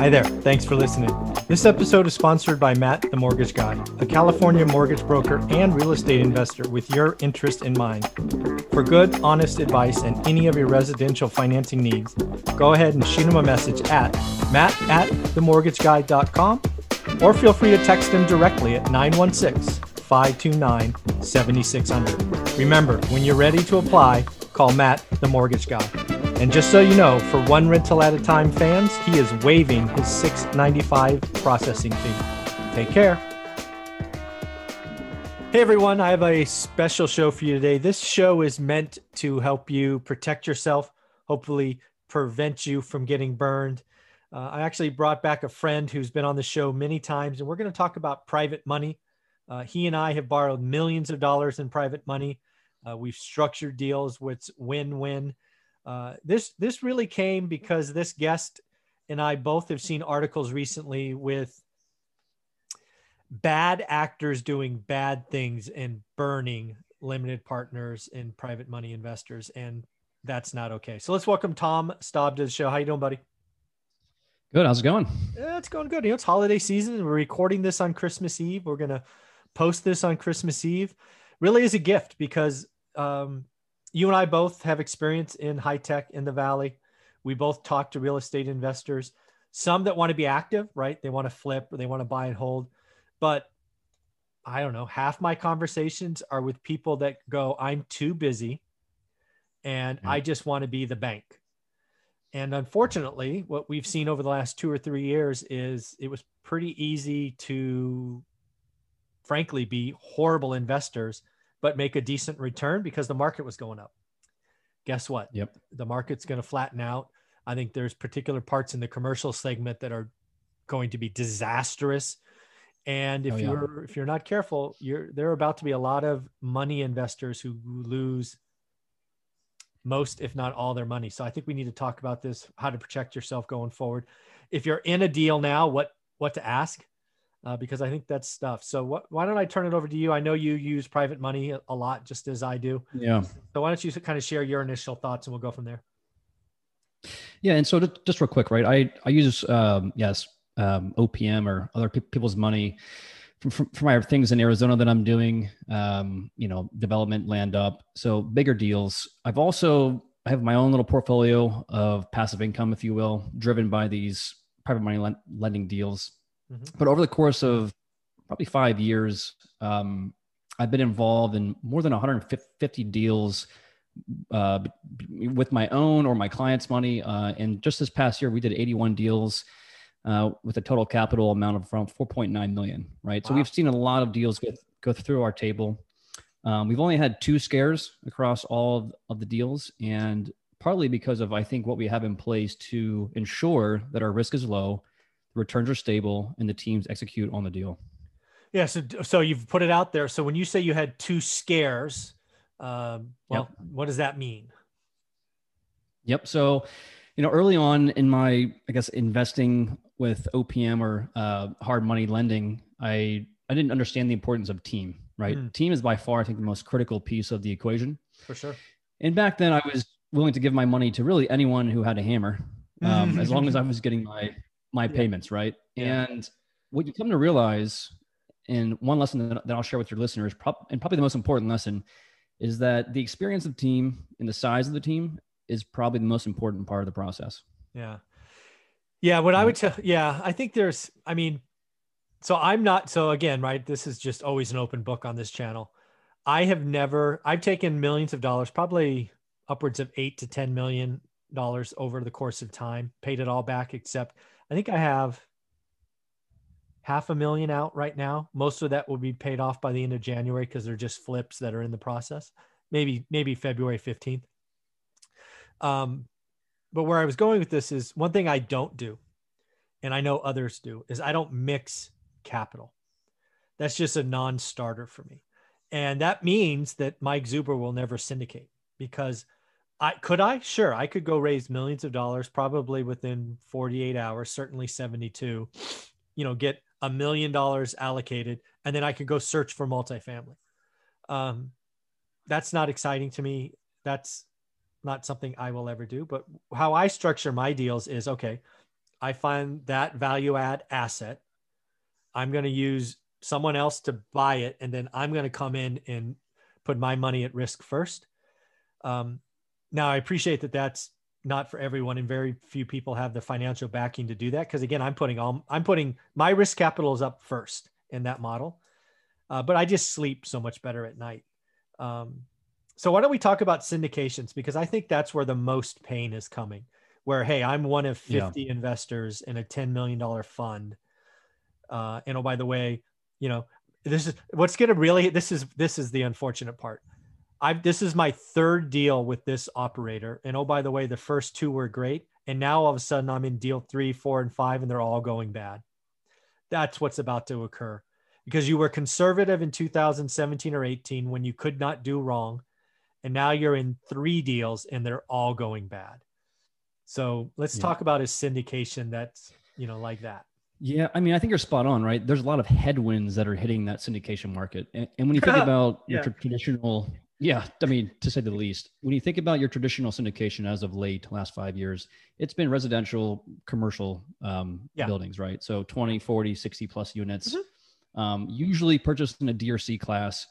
Hi there. Thanks for listening. This episode is sponsored by Matt, the Mortgage Guy, a California mortgage broker and real estate investor with your interest in mind. For good, honest advice and any of your residential financing needs, go ahead and shoot him a message at matt at themortgageguy.com or feel free to text him directly at 916 529 7600. Remember, when you're ready to apply, call Matt, the Mortgage Guy. And just so you know, for one rental at a time fans, he is waiving his $6.95 processing fee. Take care. Hey everyone, I have a special show for you today. This show is meant to help you protect yourself, hopefully prevent you from getting burned. Uh, I actually brought back a friend who's been on the show many times, and we're going to talk about private money. Uh, he and I have borrowed millions of dollars in private money. Uh, we've structured deals with win-win. Uh, this this really came because this guest and I both have seen articles recently with bad actors doing bad things and burning limited partners and private money investors, and that's not okay. So let's welcome Tom Staub to the show. How you doing, buddy? Good. How's it going? Yeah, it's going good. You know, it's holiday season. We're recording this on Christmas Eve. We're gonna post this on Christmas Eve. Really is a gift because um, you and I both have experience in high tech in the Valley. We both talk to real estate investors, some that want to be active, right? They want to flip or they want to buy and hold. But I don't know, half my conversations are with people that go, I'm too busy and mm-hmm. I just want to be the bank. And unfortunately, what we've seen over the last two or three years is it was pretty easy to, frankly, be horrible investors but make a decent return because the market was going up. Guess what? Yep. The market's going to flatten out. I think there's particular parts in the commercial segment that are going to be disastrous. And if oh, yeah. you're if you're not careful, you're there are about to be a lot of money investors who lose most, if not all, their money. So I think we need to talk about this, how to protect yourself going forward. If you're in a deal now, what what to ask, uh, because I think that's stuff. So what, why don't I turn it over to you? I know you use private money a lot, just as I do. Yeah. So why don't you kind of share your initial thoughts and we'll go from there. Yeah. And so just real quick, right. I, I use, um, yes, um, OPM or other pe- people's money for, for, my things in Arizona that I'm doing, um, you know, development land up. So bigger deals. I've also, I have my own little portfolio of passive income, if you will, driven by these private money lending deals Mm-hmm. But over the course of probably five years, um, I've been involved in more than 150 deals uh, with my own or my clients' money. Uh, and just this past year, we did 81 deals uh, with a total capital amount of around 4.9 million. Right. Wow. So we've seen a lot of deals go, go through our table. Um, we've only had two scares across all of, of the deals, and partly because of I think what we have in place to ensure that our risk is low the returns are stable, and the teams execute on the deal. Yeah, so so you've put it out there. So when you say you had two scares, um, well, yep. what does that mean? Yep. So, you know, early on in my, I guess, investing with OPM or uh, hard money lending, I I didn't understand the importance of team. Right, mm. team is by far, I think, the most critical piece of the equation. For sure. And back then, I was willing to give my money to really anyone who had a hammer, um, as long as I was getting my my yeah. payments, right? Yeah. And what you come to realize, and one lesson that, that I'll share with your listeners, prob- and probably the most important lesson, is that the experience of the team and the size of the team is probably the most important part of the process. Yeah. Yeah. What I would tell, yeah, I think there's, I mean, so I'm not, so again, right, this is just always an open book on this channel. I have never, I've taken millions of dollars, probably upwards of eight to 10 million dollars over the course of time, paid it all back, except I think I have half a million out right now. Most of that will be paid off by the end of January because they're just flips that are in the process. Maybe maybe February 15th. Um, but where I was going with this is one thing I don't do, and I know others do, is I don't mix capital. That's just a non-starter for me. And that means that Mike Zuber will never syndicate because – I could I sure I could go raise millions of dollars probably within 48 hours, certainly 72. You know, get a million dollars allocated, and then I could go search for multifamily. Um, that's not exciting to me. That's not something I will ever do. But how I structure my deals is okay. I find that value add asset. I'm going to use someone else to buy it, and then I'm going to come in and put my money at risk first. Um, now, I appreciate that that's not for everyone, and very few people have the financial backing to do that. Because again, I'm putting all I'm putting my risk capital is up first in that model, uh, but I just sleep so much better at night. Um, so why don't we talk about syndications? Because I think that's where the most pain is coming. Where hey, I'm one of 50 yeah. investors in a 10 million dollar fund, uh, and oh by the way, you know this is what's going to really this is this is the unfortunate part. I've this is my third deal with this operator, and oh by the way, the first two were great, and now all of a sudden I'm in deal three, four, and five, and they're all going bad. That's what's about to occur because you were conservative in 2017 or 18 when you could not do wrong, and now you're in three deals and they're all going bad. So let's yeah. talk about a syndication that's you know like that. Yeah, I mean, I think you're spot on, right? There's a lot of headwinds that are hitting that syndication market, and, and when you think about yeah. your traditional, yeah, I mean, to say the least, when you think about your traditional syndication as of late, last five years, it's been residential, commercial um, yeah. buildings, right? So 20, 40, 60 plus units, mm-hmm. um, usually purchased in a D or C class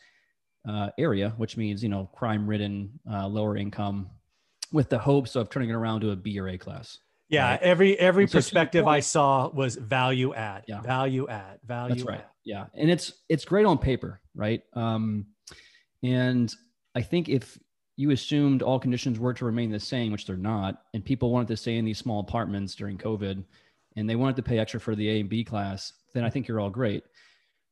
uh, area, which means you know crime ridden, uh, lower income, with the hopes of turning it around to a B or A class. Yeah, right? every every so perspective I saw was value add, yeah. value add, value. That's right. Add. Yeah, and it's it's great on paper, right? Um, and I think if you assumed all conditions were to remain the same, which they're not, and people wanted to stay in these small apartments during COVID, and they wanted to pay extra for the A and B class, then I think you're all great.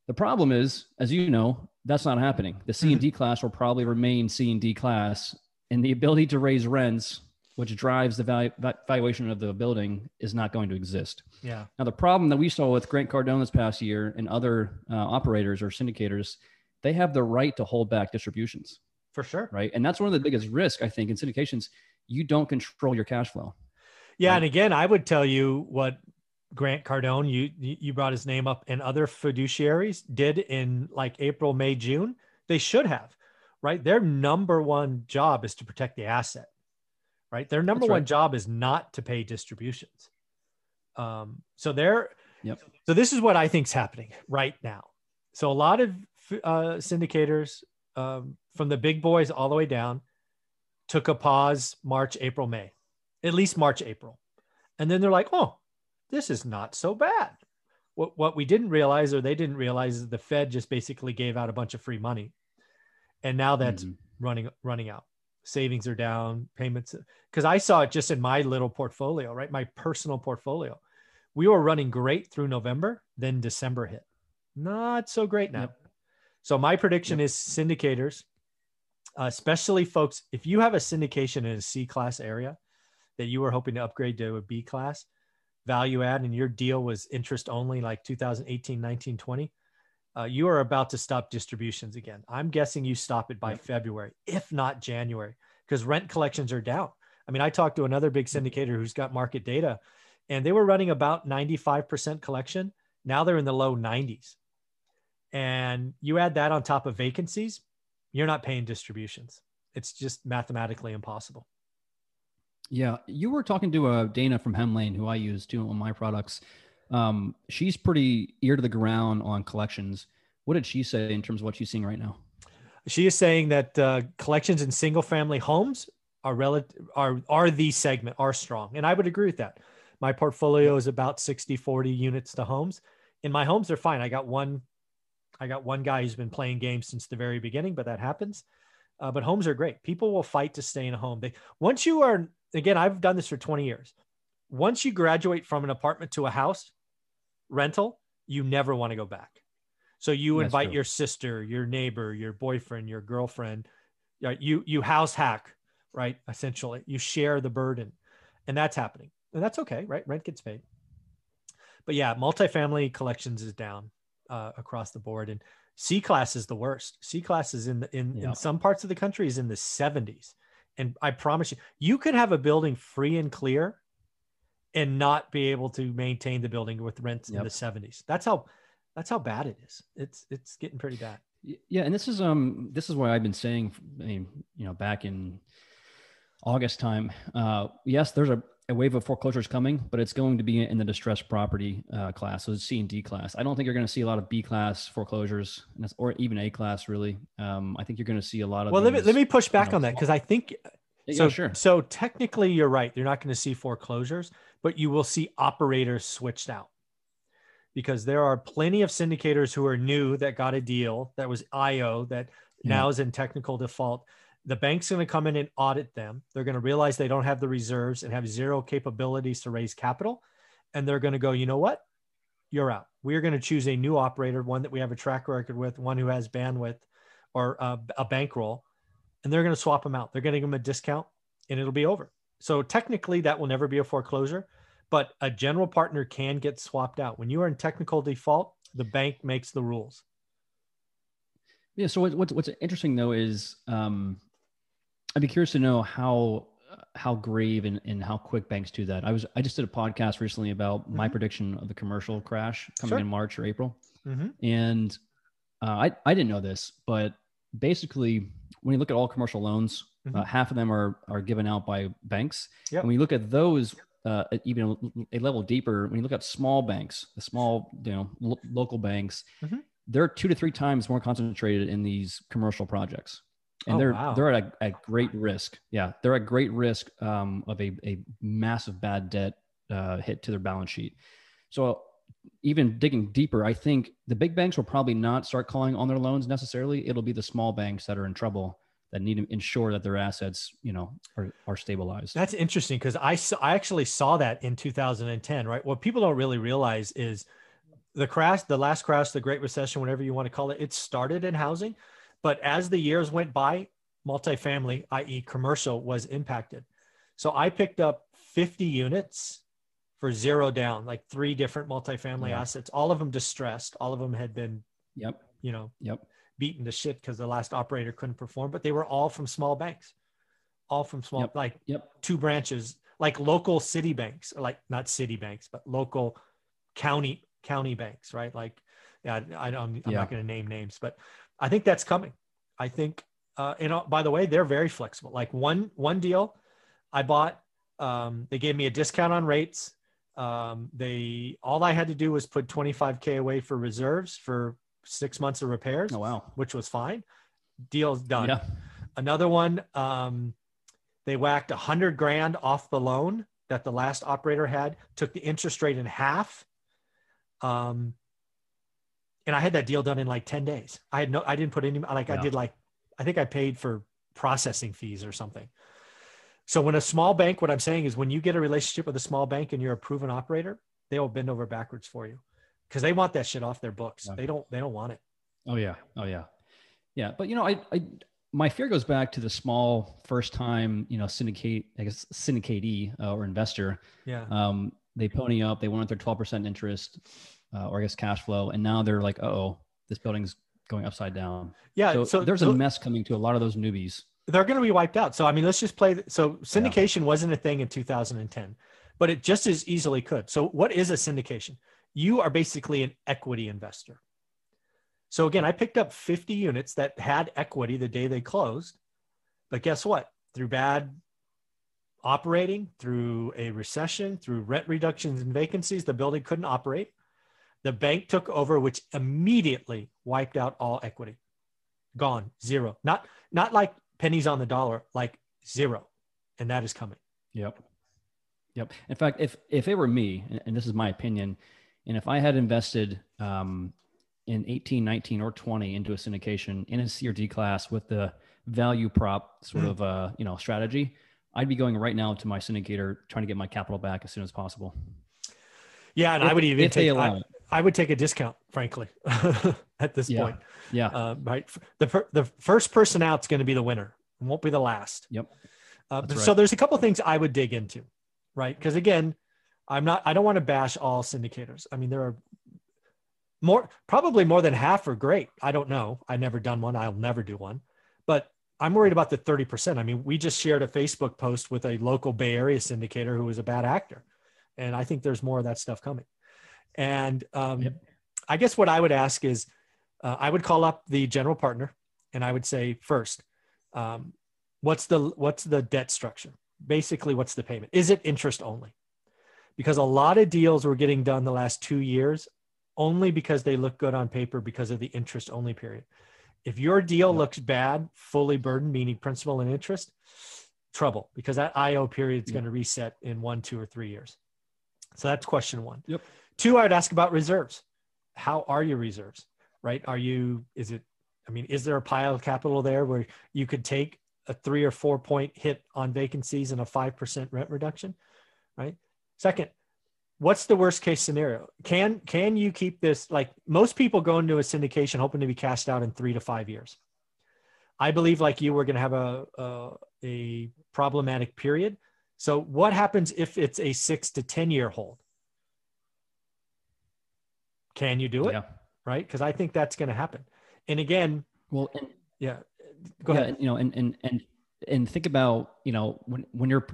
The problem is, as you know, that's not happening. The C and D class will probably remain C and D class, and the ability to raise rents, which drives the value, valuation of the building, is not going to exist. Yeah. Now, the problem that we saw with Grant Cardone this past year and other uh, operators or syndicators, they have the right to hold back distributions. For sure. Right. And that's one of the biggest risks, I think, in syndications. You don't control your cash flow. Yeah. Right? And again, I would tell you what Grant Cardone, you you brought his name up, and other fiduciaries did in like April, May, June. They should have, right? Their number one job is to protect the asset, right? Their number one job is not to pay distributions. Um, so they're, yep. so this is what I think is happening right now. So a lot of uh, syndicators um, from the big boys all the way down took a pause March, April, May, at least March, April, and then they're like, oh this is not so bad. What, what we didn't realize, or they didn't realize, is the Fed just basically gave out a bunch of free money, and now that's mm-hmm. running running out. Savings are down, payments. Because I saw it just in my little portfolio, right? My personal portfolio. We were running great through November, then December hit. Not so great now. Yep. So my prediction is syndicators, especially folks, if you have a syndication in a C class area that you were hoping to upgrade to a B class, value add and your deal was interest only like 2018 19 20 uh, you are about to stop distributions again. I'm guessing you stop it by february if not january because rent collections are down. I mean i talked to another big syndicator who's got market data and they were running about 95% collection. Now they're in the low 90s and you add that on top of vacancies you're not paying distributions it's just mathematically impossible yeah, you were talking to uh, Dana from Hemlane, who I use too on my products. Um, she's pretty ear to the ground on collections. What did she say in terms of what she's seeing right now? She is saying that uh, collections in single family homes are relative are are the segment are strong, and I would agree with that. My portfolio is about 60 40 units to homes. In my homes, they're fine. I got one, I got one guy who's been playing games since the very beginning, but that happens. Uh, but homes are great. People will fight to stay in a home. They once you are again, I've done this for 20 years. Once you graduate from an apartment to a house rental, you never want to go back. So you That's invite true. your sister, your neighbor, your boyfriend, your girlfriend. You you house hack, right? Essentially, you share the burden, and that's happening, and that's okay, right? Rent gets paid. But yeah, multifamily collections is down uh, across the board, and C class is the worst. C class is in the, in, yeah. in some parts of the country is in the 70s. And I promise you, you could have a building free and clear and not be able to maintain the building with rents yep. in the 70s. That's how that's how bad it is. It's it's getting pretty bad. Yeah, and this is um this is why I've been saying I mean, you know, back in August time. Uh yes, there's a a wave of foreclosures coming, but it's going to be in the distressed property uh, class, so it's C and D class. I don't think you're going to see a lot of B class foreclosures, or even A class. Really, um, I think you're going to see a lot of. Well, these, let me let me push back you know, on that because I think so. Yeah, sure. So technically, you're right. You're not going to see foreclosures, but you will see operators switched out because there are plenty of syndicators who are new that got a deal that was IO that yeah. now is in technical default the bank's going to come in and audit them. They're going to realize they don't have the reserves and have zero capabilities to raise capital. And they're going to go, you know what? You're out. We're going to choose a new operator, one that we have a track record with, one who has bandwidth or a, a bankroll. And they're going to swap them out. They're going to give them a discount and it'll be over. So technically, that will never be a foreclosure, but a general partner can get swapped out. When you are in technical default, the bank makes the rules. Yeah. So what's what's interesting though is um, I'd be curious to know how how grave and, and how quick banks do that. I was I just did a podcast recently about mm-hmm. my prediction of the commercial crash coming sure. in March or April, mm-hmm. and uh, I I didn't know this, but basically when you look at all commercial loans, uh, mm-hmm. uh, half of them are are given out by banks. Yep. And when you look at those, uh, even a level deeper, when you look at small banks, the small you know lo- local banks, mm-hmm. they're two to three times more concentrated in these commercial projects and oh, they're wow. they're at, a, at great risk. Yeah, they're at great risk um, of a, a massive bad debt uh, hit to their balance sheet. So even digging deeper, I think the big banks will probably not start calling on their loans necessarily. It'll be the small banks that are in trouble that need to ensure that their assets, you know, are, are stabilized. That's interesting because I saw, I actually saw that in 2010. Right, what people don't really realize is the crash, the last crash, the Great Recession, whatever you want to call it, it started in housing but as the years went by, multifamily, i.e., commercial, was impacted. So I picked up 50 units for zero down, like three different multifamily yeah. assets, all of them distressed. All of them had been, yep, you know, yep, beaten to shit because the last operator couldn't perform. But they were all from small banks, all from small, yep. like yep. two branches, like local city banks, like not city banks, but local county county banks, right? Like, yeah, I, am I'm yeah. not going to name names, but I think that's coming. I think, uh, and uh, by the way, they're very flexible. Like one one deal, I bought. Um, they gave me a discount on rates. Um, they all I had to do was put 25k away for reserves for six months of repairs. Oh wow, which was fine. Deal's done. Yeah. Another one, um, they whacked a hundred grand off the loan that the last operator had, took the interest rate in half. Um, and I had that deal done in like 10 days. I had no, I didn't put any, like yeah. I did like, I think I paid for processing fees or something. So when a small bank, what I'm saying is when you get a relationship with a small bank and you're a proven operator, they will bend over backwards for you because they want that shit off their books. Yeah. They don't, they don't want it. Oh yeah. Oh yeah. Yeah. But you know, I, I, my fear goes back to the small first time, you know, syndicate, I guess syndicatee uh, or investor. Yeah. Um, they pony up, they want their 12% interest uh, or I guess cash flow, and now they're like, oh, this building's going upside down. Yeah. So, so there's a mess coming to a lot of those newbies. They're going to be wiped out. So I mean, let's just play. So syndication yeah. wasn't a thing in 2010, but it just as easily could. So what is a syndication? You are basically an equity investor. So again, I picked up 50 units that had equity the day they closed, but guess what? Through bad operating, through a recession, through rent reductions and vacancies, the building couldn't operate. The bank took over, which immediately wiped out all equity. Gone, zero. Not not like pennies on the dollar, like zero. And that is coming. Yep. Yep. In fact, if if it were me, and this is my opinion, and if I had invested um, in 18, 19, or 20 into a syndication in a or D class with the value prop sort mm. of uh, you know strategy, I'd be going right now to my syndicator trying to get my capital back as soon as possible. Yeah, and if, I would even take I, I, would take a discount, frankly, at this yeah. point. Yeah. Uh, right. The the first person out is going to be the winner. It won't be the last. Yep. Uh, right. So there's a couple things I would dig into, right? Because again, I'm not. I don't want to bash all syndicators. I mean, there are more, probably more than half are great. I don't know. I've never done one. I'll never do one. But I'm worried about the 30%. I mean, we just shared a Facebook post with a local Bay Area syndicator who was a bad actor and I think there's more of that stuff coming. And um, yep. I guess what I would ask is, uh, I would call up the general partner, and I would say first, um, what's the what's the debt structure? basically what's the payment? Is it interest only? Because a lot of deals were getting done the last two years only because they look good on paper because of the interest only period. If your deal yeah. looks bad, fully burdened, meaning principal and interest, trouble because that IO period is yeah. going to reset in one, two, or three years. So that's question one. Yep. Two, I would ask about reserves. How are your reserves? Right? Are you, is it, I mean, is there a pile of capital there where you could take a three or four point hit on vacancies and a 5% rent reduction? Right. Second, what's the worst case scenario? Can, can you keep this? Like most people go into a syndication hoping to be cashed out in three to five years. I believe, like you, we're going to have a, a, a problematic period. So, what happens if it's a six to 10 year hold? Can you do it? Yeah. Right. Because I think that's going to happen. And again, well, and, yeah, go yeah, ahead. You know, and, and, and, and think about, you know, when, when you're,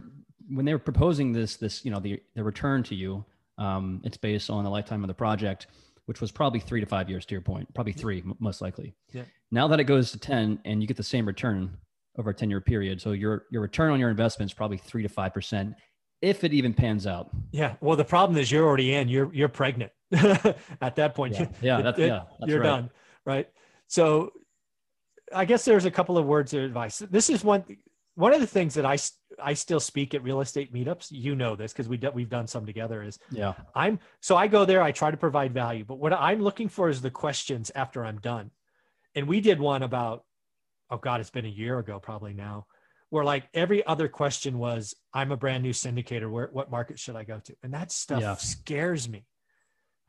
when they were proposing this, this, you know, the, the return to you, um, it's based on the lifetime of the project, which was probably three to five years to your point, probably three, most likely. Yeah. Now that it goes to 10 and you get the same return over a 10 year period. So your, your return on your investment is probably three to 5% if it even pans out. Yeah. Well, the problem is you're already in, you're, you're pregnant at that point. Yeah. yeah, that's, it, yeah that's you're right. done. Right. So I guess there's a couple of words of advice. This is one, one of the things that I, I still speak at real estate meetups. You know this because we do, we've done some together. Is yeah. I'm so I go there. I try to provide value, but what I'm looking for is the questions after I'm done and we did one about oh god it's been a year ago probably now where like every other question was i'm a brand new syndicator. Where what market should i go to? And that stuff yeah. scares me.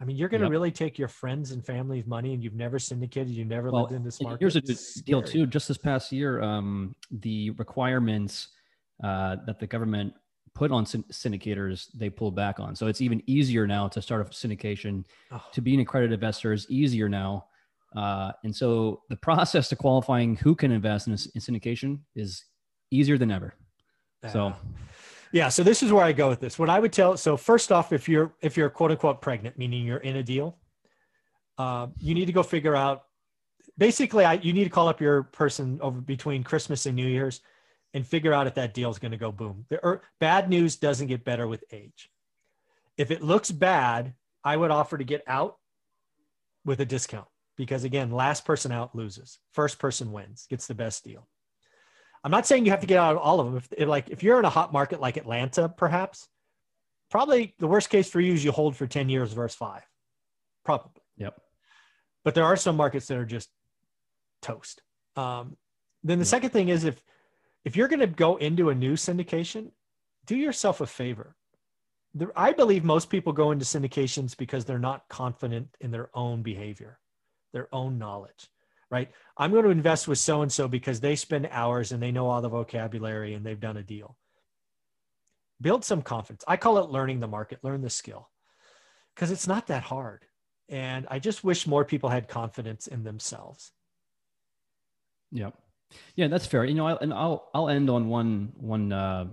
I mean you're going to yep. really take your friends and family's money and you've never syndicated you never well, lived in this market. here's a deal too. Just this past year um, the requirements uh, that the government put on syndicators they pulled back on. So it's even easier now to start a syndication oh. to be an accredited investor is easier now. Uh, and so the process to qualifying who can invest in, a, in syndication is easier than ever. So, yeah. So this is where I go with this. What I would tell. So first off, if you're if you're quote unquote pregnant, meaning you're in a deal, uh, you need to go figure out. Basically, I, you need to call up your person over between Christmas and New Year's, and figure out if that deal is going to go boom. The, er, bad news doesn't get better with age. If it looks bad, I would offer to get out with a discount because again, last person out loses, first person wins, gets the best deal. I'm not saying you have to get out of all of them. If, if, like if you're in a hot market like Atlanta, perhaps, probably the worst case for you is you hold for 10 years versus five. Probably. Yep. But there are some markets that are just toast. Um, then the yep. second thing is if if you're going to go into a new syndication, do yourself a favor. I believe most people go into syndications because they're not confident in their own behavior their own knowledge, right? I'm going to invest with so and so because they spend hours and they know all the vocabulary and they've done a deal. Build some confidence. I call it learning the market, learn the skill because it's not that hard. And I just wish more people had confidence in themselves. Yeah. Yeah, that's fair. You know, I, and I'll I'll end on one one uh,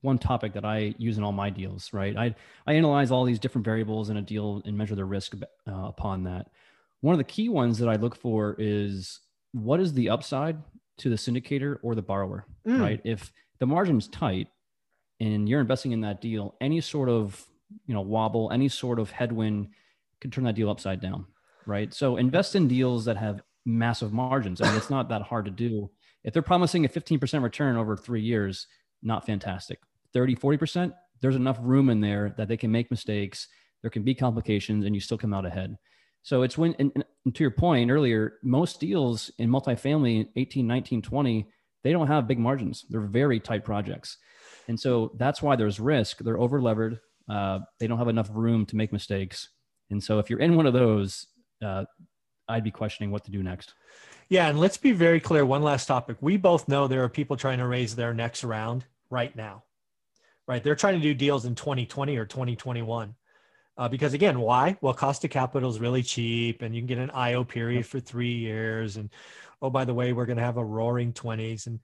one topic that I use in all my deals. Right, I I analyze all these different variables in a deal and measure the risk uh, upon that one of the key ones that I look for is what is the upside to the syndicator or the borrower, mm. right? If the margin's tight and you're investing in that deal, any sort of you know wobble, any sort of headwind could turn that deal upside down, right? So invest in deals that have massive margins. I mean, it's not that hard to do. If they're promising a 15% return over three years, not fantastic. 30, 40%, there's enough room in there that they can make mistakes. There can be complications and you still come out ahead. So it's when, and, and to your point earlier, most deals in multifamily 18, 19, 20, they don't have big margins. They're very tight projects. And so that's why there's risk. They're over levered. Uh, they don't have enough room to make mistakes. And so if you're in one of those, uh, I'd be questioning what to do next. Yeah. And let's be very clear. One last topic. We both know there are people trying to raise their next round right now, right? They're trying to do deals in 2020 or 2021. Uh, because again, why? Well, cost of capital is really cheap, and you can get an IO period for three years. And oh, by the way, we're going to have a roaring twenties, and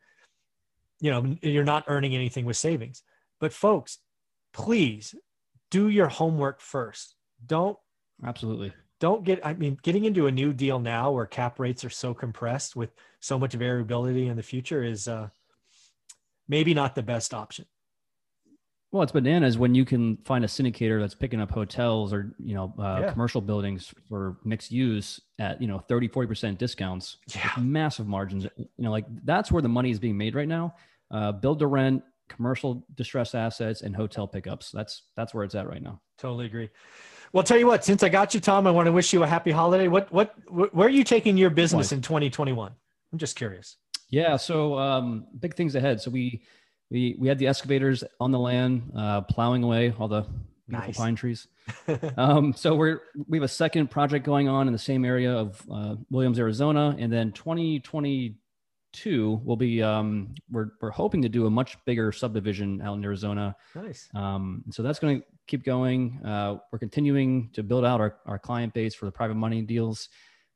you know you're not earning anything with savings. But folks, please do your homework first. Don't absolutely don't get. I mean, getting into a new deal now where cap rates are so compressed with so much variability in the future is uh, maybe not the best option. Well, it's bananas when you can find a syndicator that's picking up hotels or, you know, uh, Yeah. commercial buildings for mixed use at, you know, 30, 40% discounts. Yeah. Massive margins. You know, like that's where the money is being made right now. Uh, build to rent, commercial distressed assets and hotel pickups. That's, that's where it's at right now. Totally agree. Well, tell you what, since I got you, Tom, I want to wish you a happy holiday. What, what, wh- where are you taking your business in 2021? I'm just curious. Yeah. So um, big things ahead. So we we we had the excavators on the land, uh, plowing away all the beautiful Nice. pine trees. um, so we're we have a second project going on in the same area of uh, Williams, Arizona, and then 2022 will be um, we're we're hoping to do a much bigger subdivision out in Arizona. nice. Um, so that's going to keep going. Uh, we're continuing to build out our, our client base for the private money deals.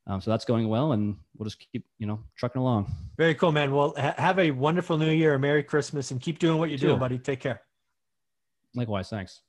Um, so that's going well, and we'll just keep you know trucking along. Very cool, man. Well, ha- have a wonderful new year, a Merry Christmas, and keep doing what you're doing, buddy. Take care. Likewise, thanks.